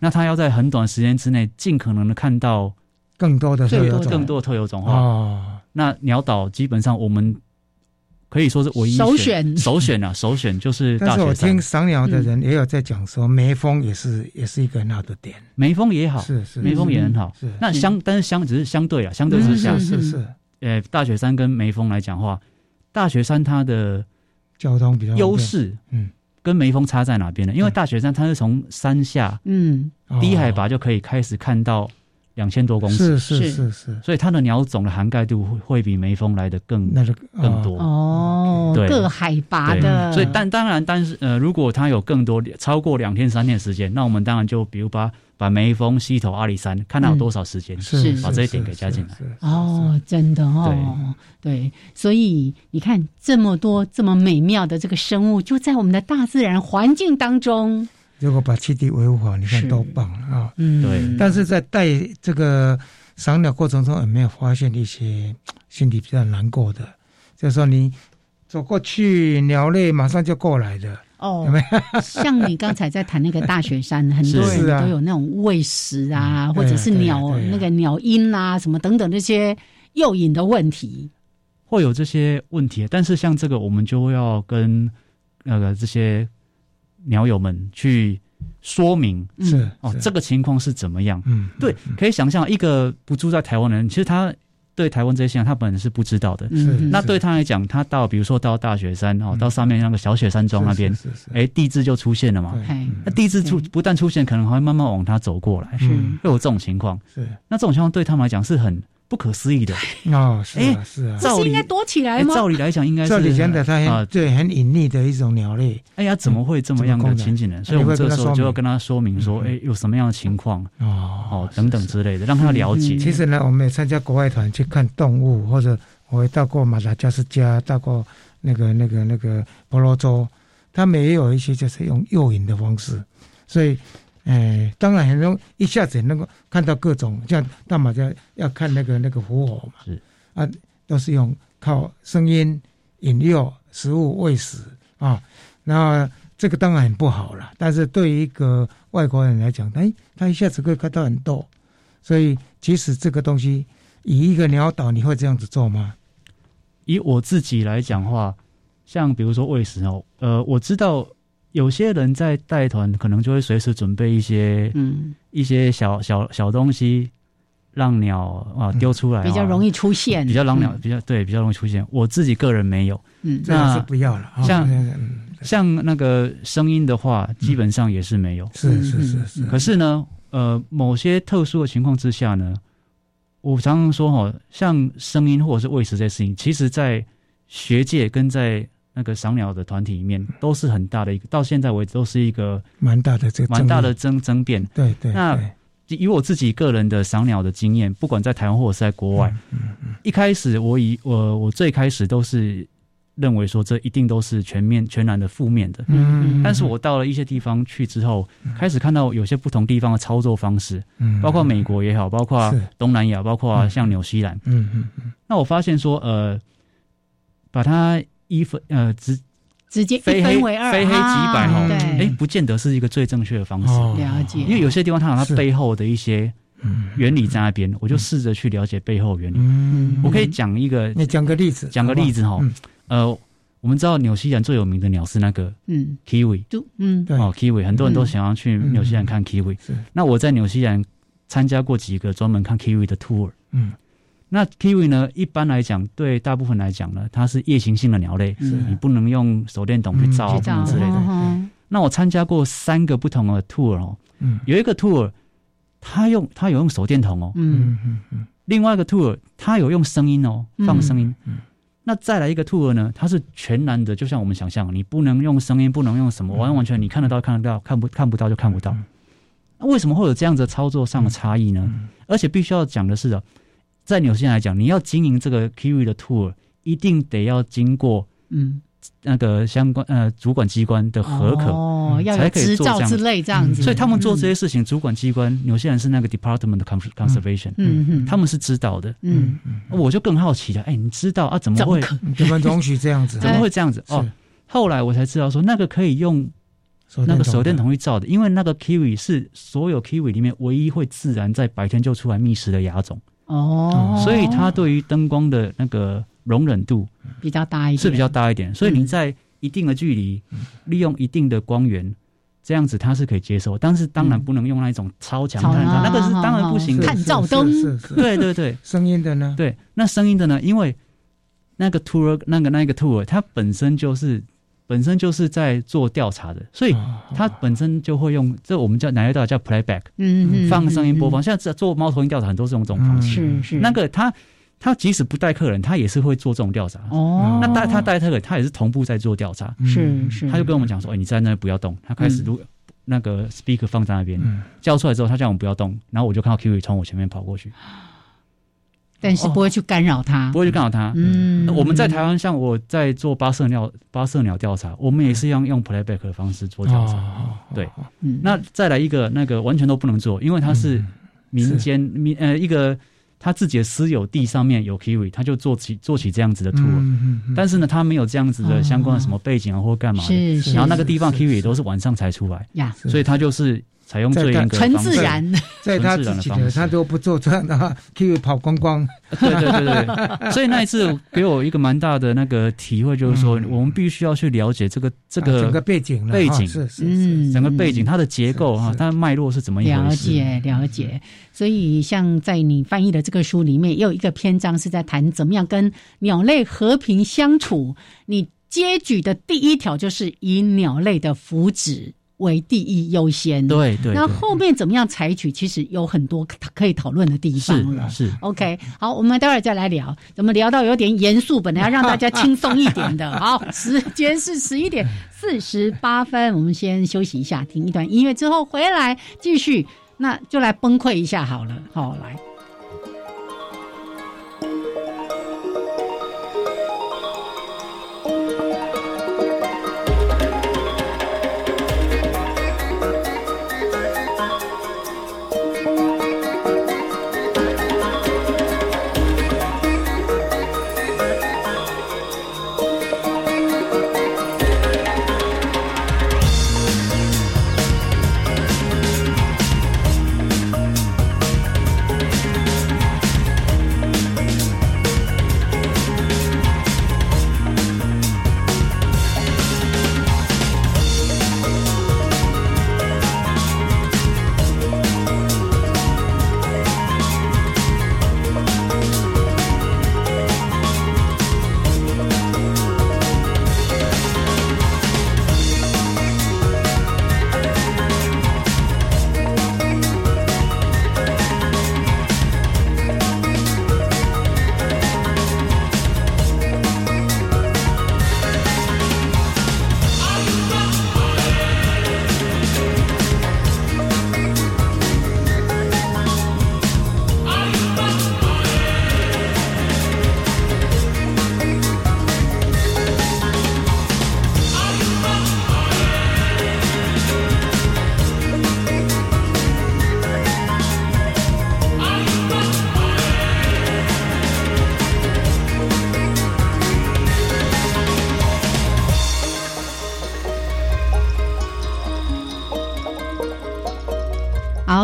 那他要在很短时间之内，尽可能的看到更多的特有种，更多的特有种哦。那鸟岛基本上我们。可以说是唯一首选，首选啊，首选就是 但是我听赏鸟的人也有在讲说，梅峰也是也是一个很好的点，梅峰也好，是是，梅峰也很好。是那相，但是相只是相对啊，相对之下是是。呃，大雪山跟梅峰来讲话，大雪山它的交通比较优势，嗯，跟梅峰差在哪边呢？因为大雪山它是从山下，嗯，低海拔就可以开始看到。两千多公尺，是是是。是，所以它的鸟种的涵盖度会会比眉峰来的更那更多。哦，对，各海拔的。所以但当然，但是呃，如果它有更多超过两天三天时间，那我们当然就比如把把眉峰、溪头、阿里山看它有多少时间，是把这一点给加进来。哦，真的哦，对，所以你看这么多这么美妙的这个生物，就在我们的大自然环境当中。如果把栖地维护好，你看多棒啊！嗯，对。但是在带这个赏鸟过程中，有没有发现一些心里比较难过的？就是说，你走过去，鸟类马上就过来的哦。有没有像你刚才在谈那个大雪山，很多 人都有那种喂食啊，或者是鸟那个鸟音啊，什么等等这些诱引的问题，会有这些问题。但是像这个，我们就要跟那个这些。鸟友们去说明是哦，这个情况是怎么样？嗯，对，可以想象一个不住在台湾的人，其实他对台湾这些现象他本人是不知道的。是，那对他来讲，他到比如说到大雪山哦，到上面那个小雪山庄那边，哎，地质就出现了嘛。那地质出不但出现，可能还会慢慢往他走过来。是，会有这种情况。是，那这种情况对他们来讲是很。不可思议的 哦，是啊，是啊，这是应该躲起来吗？照理来讲，应该是。照理讲的，它很对，很隐匿的一种鸟类。哎呀，怎么会这么样的情景呢？所以我们这时候就要跟他说明说，哎，有什么样的情况哦，哦，等等之类的，让他了解。其实呢，我们也参加国外团去看动物，或者我也到过马达加斯加，到过那个那个那个婆罗洲，他们也有一些就是用诱引的方式，所以。哎，当然很容易一下子能够看到各种，像大马家要看那个那个火火嘛，是啊，都是用靠声音引诱食物喂食啊，那这个当然很不好了。但是对于一个外国人来讲，哎，他一下子可以看到很多，所以即使这个东西以一个鸟岛，你会这样子做吗？以我自己来讲话，像比如说喂食哦，呃，我知道。有些人在带团，可能就会随时准备一些，嗯，一些小小小东西，让鸟啊丢出来，比较容易出现，比较让鸟比较对，比较容易出现。我自己个人没有，嗯，那是不要了。像像那个声音的话，基本上也是没有。是是是是。可是呢，呃，某些特殊的情况之下呢，我常常说哈，像声音或者是喂食这些事情，其实在学界跟在那个赏鸟的团体里面都是很大的一个，到现在为止都是一个蛮大的这蛮大的争争辩。对对。那以我自己个人的赏鸟的经验，不管在台湾或者是在国外，一开始我以我我最开始都是认为说这一定都是全面全然的负面的。嗯，但是我到了一些地方去之后，开始看到有些不同地方的操作方式，嗯，包括美国也好，包括东南亚，包括像纽西兰，嗯嗯嗯。那我发现说，呃，把它一分呃直直接非黑为二，非黑即白哈，哎，不见得是一个最正确的方式。了解，因为有些地方它有它背后的一些。原理在那边，我就试着去了解背后原理。嗯，我可以讲一个，你讲个例子，讲个例子哈。呃，我们知道纽西兰最有名的鸟是那个嗯，kiwi，嗯，哦，kiwi，很多人都想要去纽西兰看 kiwi。是，那我在纽西兰参加过几个专门看 kiwi 的 tour。嗯，那 kiwi 呢，一般来讲，对大部分来讲呢，它是夜行性的鸟类，你不能用手电筒去照之类的。那我参加过三个不同的 tour 哦，嗯，有一个 tour。他用他有用手电筒哦，嗯嗯嗯。另外一个 tour 他有用声音哦，放声音。嗯。那再来一个 tour 呢？它是全然的，就像我们想象，你不能用声音，不能用什么，完完全你看得到看得到，看不看不到就看不到。那为什么会有这样子操作上的差异呢？而且必须要讲的是的，在纽西兰来讲，你要经营这个 Kiwi 的 tour，一定得要经过嗯。那个相关呃主管机关的合可哦，要有执照之类这样子，所以他们做这些事情，主管机关纽西兰是那个 Department of Conservation，嗯嗯，他们是知道的，嗯嗯，我就更好奇了，哎，你知道啊？怎么会？怎么容许这样子？怎么会这样子？哦，后来我才知道说，那个可以用那个手电筒去照的，因为那个 Kiwi 是所有 Kiwi 里面唯一会自然在白天就出来觅食的亚种哦，所以它对于灯光的那个。容忍度比较大一点，是比较大一点，所以你在一定的距离，利用一定的光源，这样子它是可以接受。但是当然不能用那一种超强探照，那个是当然不行的。探照灯，对对对。声音的呢？对，那声音的呢？因为那个 tour 那个那个 tour 它本身就是本身就是在做调查的，所以他本身就会用这我们叫哪一道叫 playback，嗯嗯，放声音播放。现在做猫头鹰调查很多是用这种方式，是是那个他。他即使不带客人，他也是会做这种调查。哦，那带他带客人，他也是同步在做调查。是是，他就跟我们讲说：“哎，你在那不要动。”他开始录那个 speaker 放在那边，叫出来之后，他叫我们不要动，然后我就看到 Kiwi 从我前面跑过去。但是不会去干扰他，不会去干扰他。嗯，我们在台湾，像我在做八色鸟八色鸟调查，我们也是用用 playback 的方式做调查。对，那再来一个那个完全都不能做，因为它是民间民呃一个。他自己的私有地上面有 Kiwi，他就做起做起这样子的 tour，但是呢，他没有这样子的相关的什么背景啊，或干嘛的。然后那个地方 Kiwi 都是晚上才出来，所以他就是采用最严格纯自然，在他自己的他都不做这样的话，Kiwi 跑光光。对对对对，所以那一次给我一个蛮大的那个体会，就是说我们必须要去了解这个这个整个背景背景是是整个背景它的结构哈，它的脉络是怎么了解了解。所以像在你翻译的这个书里面，也有一个篇章是在谈怎么样跟鸟类和平相处。你接举的第一条就是以鸟类的福祉。为第一优先，对对。那后面怎么样采取？其实有很多可以讨论的地方了。是 OK，好，我们待会儿再来聊。怎么聊到有点严肃？本来要让大家轻松一点的。好，时间是十一点四十八分，我们先休息一下，听一段音乐之后回来继续。那就来崩溃一下好了。好，来。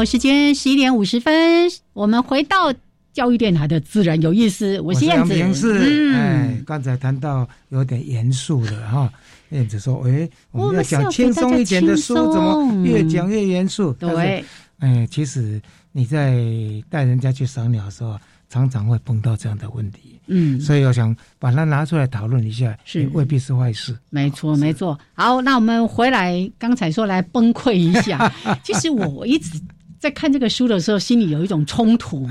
好，时间十一点五十分，我们回到教育电台的自然有意思。我是燕子，嗯，哎，刚才谈到有点严肃的哈，燕子说，哎，我们要讲轻松一点的书，怎么越讲越严肃？对，哎，其实你在带人家去赏鸟的时候。常常会碰到这样的问题，嗯，所以我想把它拿出来讨论一下，是未必是坏事。没错，没错。好，那我们回来，刚才说来崩溃一下。其实我一直在看这个书的时候，心里有一种冲突，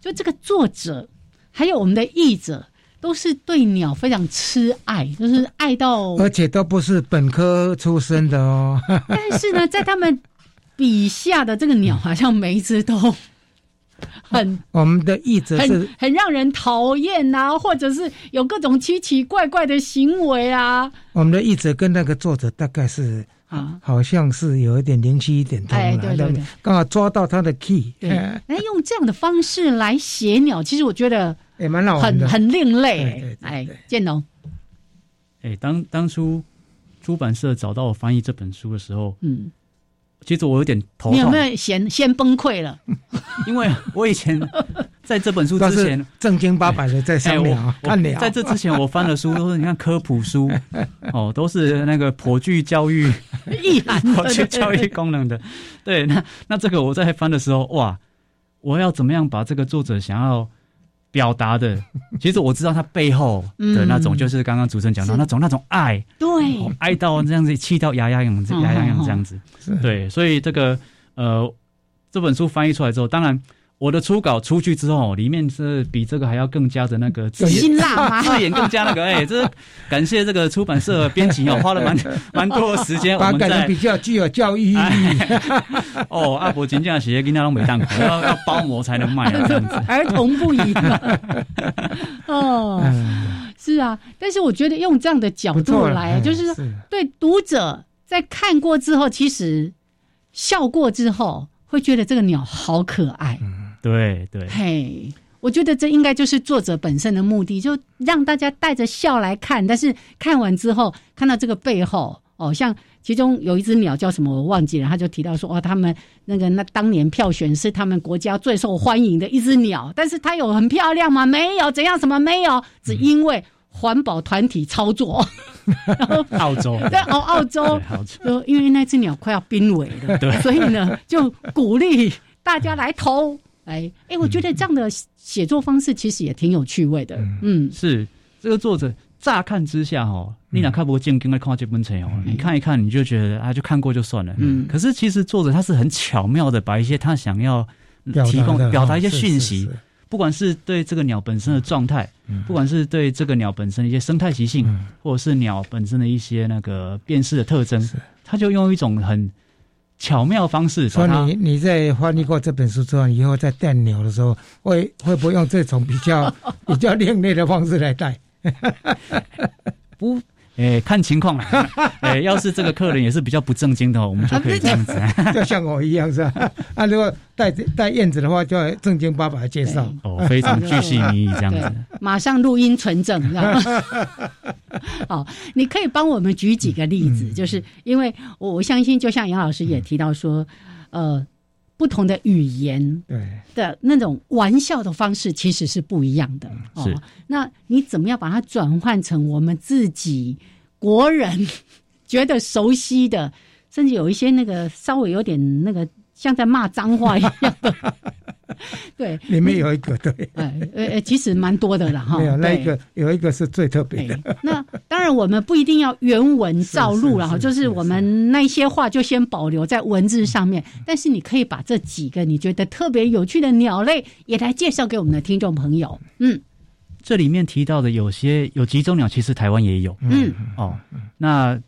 就这个作者还有我们的译者，都是对鸟非常痴爱，就是爱到，而且都不是本科出身的哦。但是呢，在他们笔下的这个鸟，好像每一只都。很，我们的译者是很让人讨厌呐，或者是有各种奇奇怪怪的行为啊。我们的译者跟那个作者大概是啊，好像是有一点灵犀一点通了，对对对，刚好抓到他的 key。对，哎，用这样的方式来写鸟，其实我觉得也蛮好很很另类。哎，建农，哎，当当初出版社找到我翻译这本书的时候，嗯。其实我有点头痛，你有没有先先崩溃了？因为我以前在这本书之前正经八百的在上面看鸟，在这之前我翻的书都是你看科普书 哦，都是那个颇具教育 意涵、颇具教育功能的。对，那那这个我在翻的时候，哇，我要怎么样把这个作者想要。表达的，其实我知道他背后的那种，就是刚刚主持人讲到那种那种爱，对，爱到这样子，气到牙牙痒，牙痒痒这样子，对，所以这个呃，这本书翻译出来之后，当然。我的初稿出去之后，里面是比这个还要更加的那个辛辣，字眼更加那个，哎，这感谢这个出版社编辑哦，花了蛮蛮多时间，把改的比较具有教育意义。哦，阿伯金匠写给那种美蛋口，要要包膜才能卖啊，这样子，儿童不宜。哦，是啊，但是我觉得用这样的角度来，就是对读者在看过之后，其实笑过之后，会觉得这个鸟好可爱。对对，嘿，我觉得这应该就是作者本身的目的，就让大家带着笑来看。但是看完之后，看到这个背后，哦，像其中有一只鸟叫什么我忘记了，他就提到说，哦，他们那个那当年票选是他们国家最受欢迎的一只鸟，但是它有很漂亮吗？没有，怎样什么没有？只因为环保团体操作。澳洲 对哦，澳洲，就因为那只鸟快要濒危了，对，所以呢，就鼓励大家来投。哎哎，我觉得这样的写作方式其实也挺有趣味的。嗯，是这个作者乍看之下哦，你俩看不过正经的看这本册哦，你看一看你就觉得啊，就看过就算了。嗯，可是其实作者他是很巧妙的把一些他想要提供表达一些讯息，不管是对这个鸟本身的状态，不管是对这个鸟本身的一些生态习性，或者是鸟本身的一些那个辨识的特征，他就用一种很。巧妙方式，说你你在翻译过这本书之后，以后在带鸟的时候，会会不会用这种比较 比较另类的方式来带？不。哎，看情况了。哎，要是这个客人也是比较不正经的，我们就可以这样子，就像我一样是吧？啊，如果带带燕子的话，就要正经八百介绍哦，非常巨细迷这样子。马上录音存证，好，你可以帮我们举几个例子，就是因为我我相信，就像杨老师也提到说，呃。不同的语言对的那种玩笑的方式其实是不一样的哦。那你怎么样把它转换成我们自己国人 觉得熟悉的，甚至有一些那个稍微有点那个像在骂脏话一样的？对，里面有一个对，哎呃，其实蛮多的了哈。没有那一个，有一个是最特别的。那当然，我们不一定要原文照录了哈，就是我们那些话就先保留在文字上面。但是你可以把这几个你觉得特别有趣的鸟类也来介绍给我们的听众朋友。嗯，这里面提到的有些有几种鸟，其实台湾也有。嗯哦，那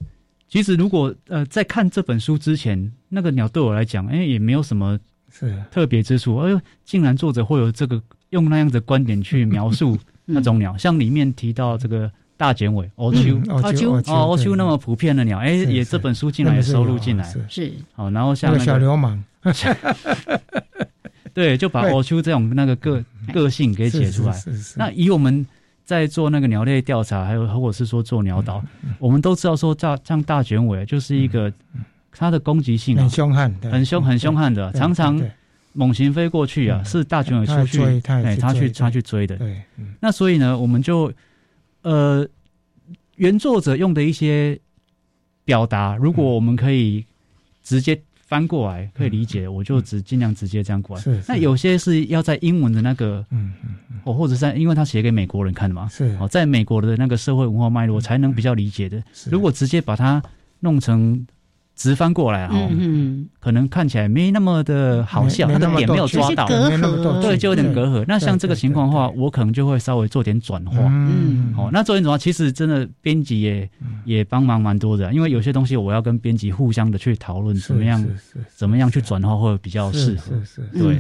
其实如果呃在看这本书之前，那个鸟对我来讲，哎，也没有什么。是。特别之处，哎呦，竟然作者会有这个用那样的观点去描述 那种鸟，像里面提到这个大剪尾欧丘，欧丘哦，欧秋那么普遍的鸟，哎，也这本书进来也收录进来，是。好，然后像那个小流氓，对，就把 欧丘这种那个个个性给写出来。那以我们在做那个鸟类调查，还有或者是说做鸟导，我们都知道说，像像大卷尾就是。一个。它的攻击性很凶悍，很凶很凶悍的，常常猛禽飞过去啊，是大群尾出去，哎，他去他去追的。对，那所以呢，我们就呃，原作者用的一些表达，如果我们可以直接。翻过来可以理解，我就只尽量直接这样过来。是，那有些是要在英文的那个，嗯嗯，哦，或者在，因为他写给美国人看的嘛，是，哦，在美国的那个社会文化脉络才能比较理解的。如果直接把它弄成。直翻过来哈嗯，可能看起来没那么的好笑，他的点没有抓到，对，就有点隔阂。那像这个情况的话，我可能就会稍微做点转化。嗯，好，那做点转化，其实真的编辑也也帮忙蛮多的，因为有些东西我要跟编辑互相的去讨论，怎么样，怎么样去转化会比较适合。是是，对，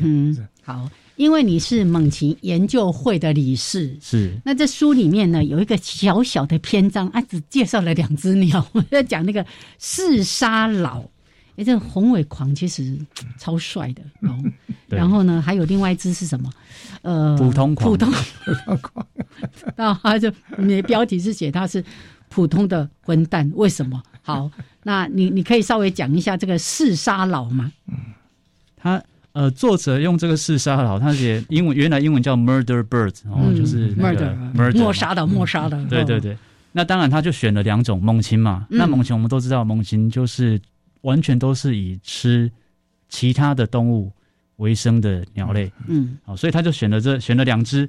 好。因为你是猛禽研究会的理事，是那这书里面呢有一个小小的篇章啊，只介绍了两只鸟，我 在讲那个四沙老，哎，这个宏伟狂其实超帅的哦。然后呢，还有另外一只是什么？呃，普通狂，普通狂。那他就你的标题是写他是普通的混蛋，为什么？好，那你你可以稍微讲一下这个四沙老吗？嗯，他。呃，作者用这个四杀佬，他写英文原来英文叫 murder birds，然后就是 murder murder 莫杀的莫杀的。对对对，那当然他就选了两种猛禽嘛。那猛禽我们都知道，猛禽就是完全都是以吃其他的动物为生的鸟类。嗯，好，所以他就选了这选了两只。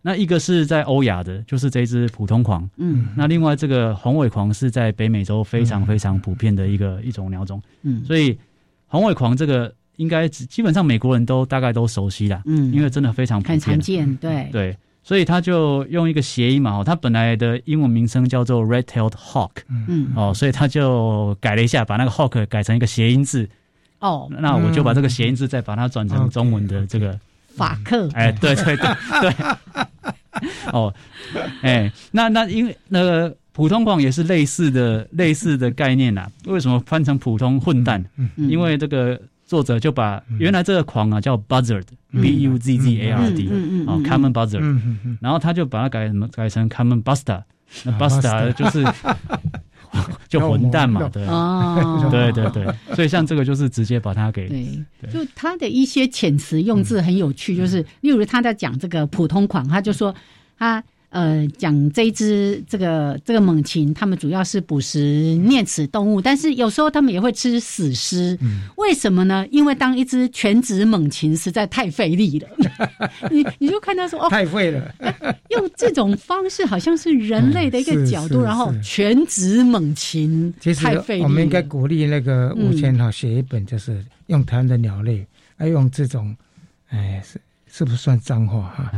那一个是在欧亚的，就是这只普通狂。嗯，那另外这个红尾狂是在北美洲非常非常普遍的一个一种鸟种。嗯，所以红尾狂这个。应该基本上美国人都大概都熟悉啦，嗯，因为真的非常很常见，对。对，所以他就用一个谐音嘛，哦，他本来的英文名称叫做 red-tailed hawk，嗯，哦，所以他就改了一下，把那个 hawk 改成一个谐音字，哦，那我就把这个谐音字再把它转成中文的这个法克，哎，对对对对，哦，哎，那那因为那个普通狂也是类似的类似的概念呐，为什么翻成普通混蛋？嗯，因为这个。作者就把原来这个狂啊叫 buzzard，b u z z a r d，啊，common buzzard，然后他就把它改什么改成 common buster，那 buster 就是 就混蛋嘛，对，对对对，所以像这个就是直接把它给，对，就他的一些遣词用字很有趣，就是例如他在讲这个普通狂，他就说他。呃，讲这一只这个这个猛禽，他们主要是捕食啮齿动物，但是有时候他们也会吃死尸。为什么呢？因为当一只全职猛禽实在太费力了。你你就看他说哦，太费了。用这种方式，好像是人类的一个角度，然后全职猛禽太费力。我们应该鼓励那个吴谦哈写一本，就是用台湾的鸟类，要用这种，哎是。是不是算脏话哈？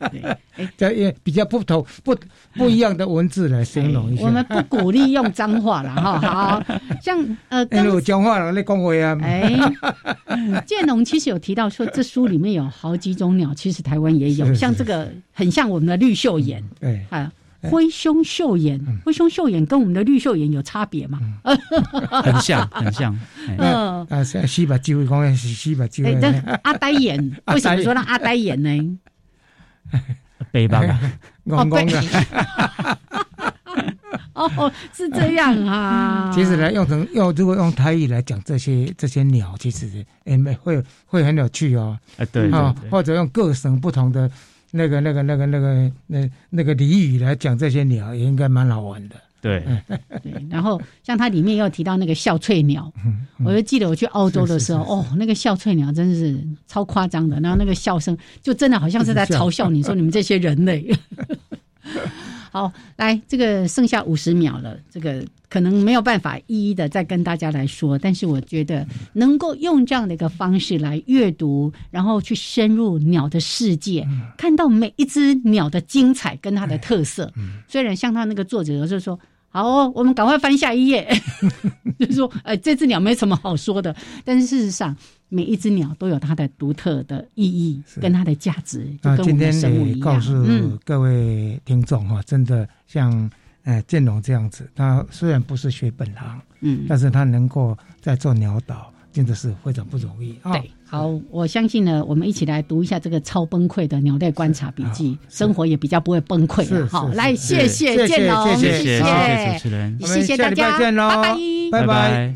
这也比较不同、不不一样的文字来形容一下。我们不鼓励用脏话了哈。好像呃，刚我讲话了，你讲话啊。哎，建龙其实有提到说，这书里面有好几种鸟，其实台湾也有，像这个很像我们的绿袖眼。对啊。灰胸袖眼，灰胸袖眼跟我们的绿袖眼有差别吗？很像，很像。嗯啊，西巴鸡会讲是西巴鸡。哎，阿呆眼，为什么说让阿呆眼呢？背吧，哦是这样啊。其实呢，用成用如果用台语来讲这些这些鸟，其实哎会会很有趣哦。哎，对啊，或者用各省不同的。那个、那个、那个、那个、那那个俚语来讲这些鸟，也应该蛮好玩的。对，对。然后像它里面又提到那个笑翠鸟，我就记得我去澳洲的时候，哦，那个笑翠鸟真是超夸张的，然后那个笑声就真的好像是在嘲笑你说你们这些人类。好，来，这个剩下五十秒了，这个可能没有办法一一的再跟大家来说，但是我觉得能够用这样的一个方式来阅读，然后去深入鸟的世界，看到每一只鸟的精彩跟它的特色。虽然像他那个作者就是说。好，我们赶快翻下一页，就是说，呃，这只鸟没什么好说的，但是事实上，每一只鸟都有它的独特的意义跟它的价值，就跟我们的生物一样。告诉各位听众哈，真的像呃建龙这样子，他虽然不是学本行，嗯，但是他能够在做鸟岛。真的是非常不容易啊！对，好，我相信呢，我们一起来读一下这个超崩溃的鸟类观察笔记，生活也比较不会崩溃了。好，来，谢谢建龙，谢谢谢谢主持人，谢谢大家，拜拜，拜拜。